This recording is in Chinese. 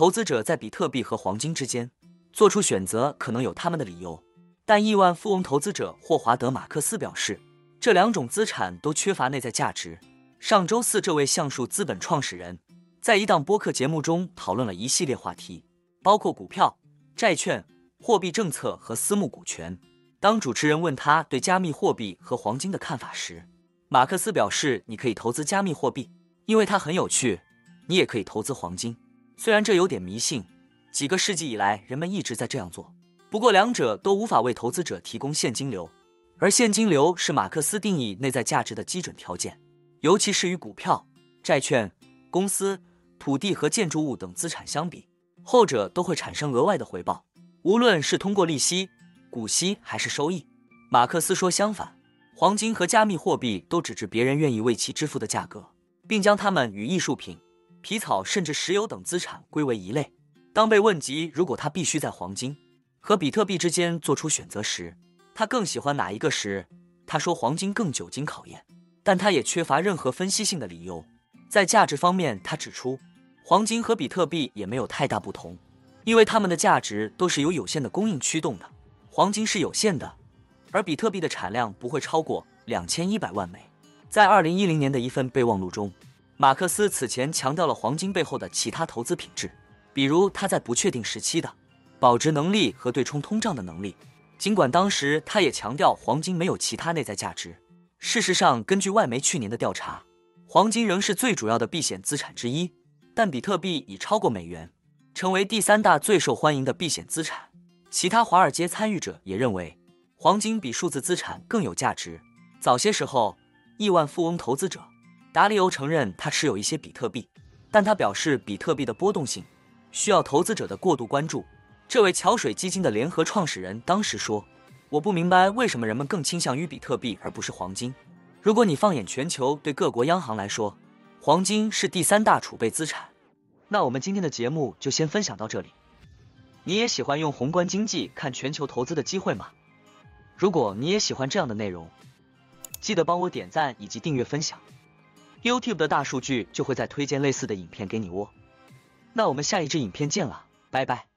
投资者在比特币和黄金之间做出选择，可能有他们的理由。但亿万富翁投资者霍华德·马克思表示，这两种资产都缺乏内在价值。上周四，这位橡树资本创始人在一档播客节目中讨论了一系列话题，包括股票、债券、货币政策和私募股权。当主持人问他对加密货币和黄金的看法时，马克思表示：“你可以投资加密货币，因为它很有趣；你也可以投资黄金，虽然这有点迷信。几个世纪以来，人们一直在这样做。”不过，两者都无法为投资者提供现金流，而现金流是马克思定义内在价值的基准条件，尤其是与股票、债券、公司、土地和建筑物等资产相比，后者都会产生额外的回报，无论是通过利息、股息还是收益。马克思说，相反，黄金和加密货币都只值别人愿意为其支付的价格，并将它们与艺术品、皮草甚至石油等资产归为一类。当被问及如果他必须在黄金，和比特币之间做出选择时，他更喜欢哪一个时？他说黄金更久经考验，但他也缺乏任何分析性的理由。在价值方面，他指出，黄金和比特币也没有太大不同，因为它们的价值都是由有限的供应驱动的。黄金是有限的，而比特币的产量不会超过两千一百万枚。在二零一零年的一份备忘录中，马克思此前强调了黄金背后的其他投资品质，比如它在不确定时期的。保值能力和对冲通胀的能力。尽管当时他也强调黄金没有其他内在价值，事实上，根据外媒去年的调查，黄金仍是最主要的避险资产之一。但比特币已超过美元，成为第三大最受欢迎的避险资产。其他华尔街参与者也认为，黄金比数字资产更有价值。早些时候，亿万富翁投资者达利欧承认他持有一些比特币，但他表示比特币的波动性需要投资者的过度关注。这位桥水基金的联合创始人当时说：“我不明白为什么人们更倾向于比特币而不是黄金。如果你放眼全球，对各国央行来说，黄金是第三大储备资产。”那我们今天的节目就先分享到这里。你也喜欢用宏观经济看全球投资的机会吗？如果你也喜欢这样的内容，记得帮我点赞以及订阅分享，YouTube 的大数据就会再推荐类似的影片给你哦。那我们下一支影片见了，拜拜。